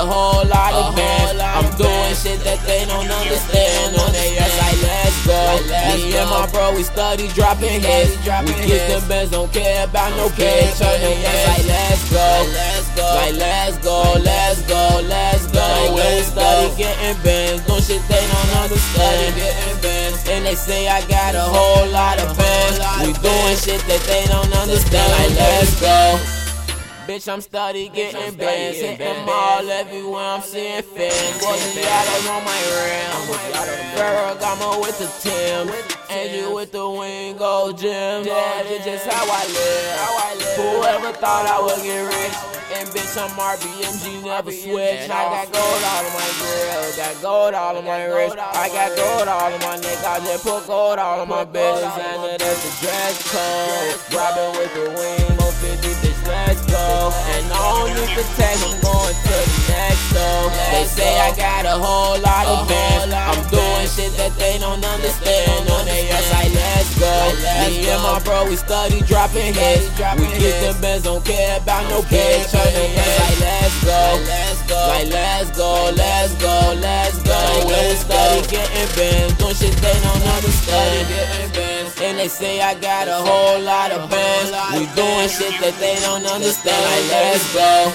say I got a whole lot of bands. I'm doing shit that they don't understand. On they ass like let's go. Me and my bro, we study dropping hits. We get them bands, don't care about no bitch. On they ass like let's go. Like let's go, let's go, let's go. We study getting bands, doing shit they don't understand. And they say I got a whole lot of bands. We doing shit that they don't understand. Like let's go. Bitch, I'm steady getting bands, hitting all everywhere I'm seeing fans. Forgiato's on my rim. Ferragamo with the Tim. Angel with the Wingo Gym. Yeah, it's just how I live. Whoever thought I would get rich? And bitch, I'm RBMG, never switch. I got gold all on my grill, got gold all on my wrist. I got gold all on my neck, I just put gold all on my bitches. And that's the dress code. Robbing with the wing, 50 bitch, let's go. And I don't need to text, I'm going the They say I got a whole lot of bands. I'm doing shit that they don't understand. On they ass like let's go. Me and my bro, we study dropping hits. We get them bands, don't care about no bitch. On they ass like let's go. Like let's go, let's go, let's go. We study getting bands, doing shit they don't understand. And they say I got a whole lot of bands. We doing shit that they don't understand. Like let's go.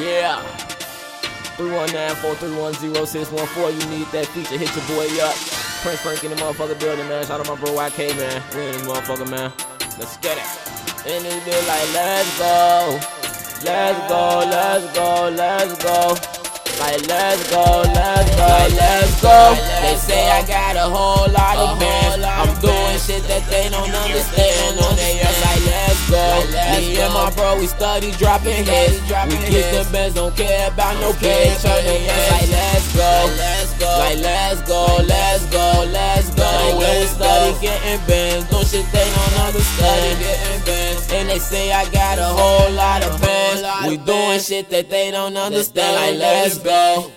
Yeah. 319-431-0614. You need that feature, hit your boy up. Prince Franklin the motherfucker building, man. Shout out my bro YK, man. We in this motherfucker, man. Let's get it. And it be like, let's go. Let's go, let's go, let's go. Like, let's go, let's go, let's go. They say I got a whole lot of bands. I'm doing shit that they don't understand. On they bro, we study dropping hits. We get the bands, don't care about no. On they ass like, let's go. Like, let's go, let's go, let's go. We study getting bands, doing shit they don't understand. And they say I got a whole lot of bands. We doing shit that they don't understand. Like, let's go.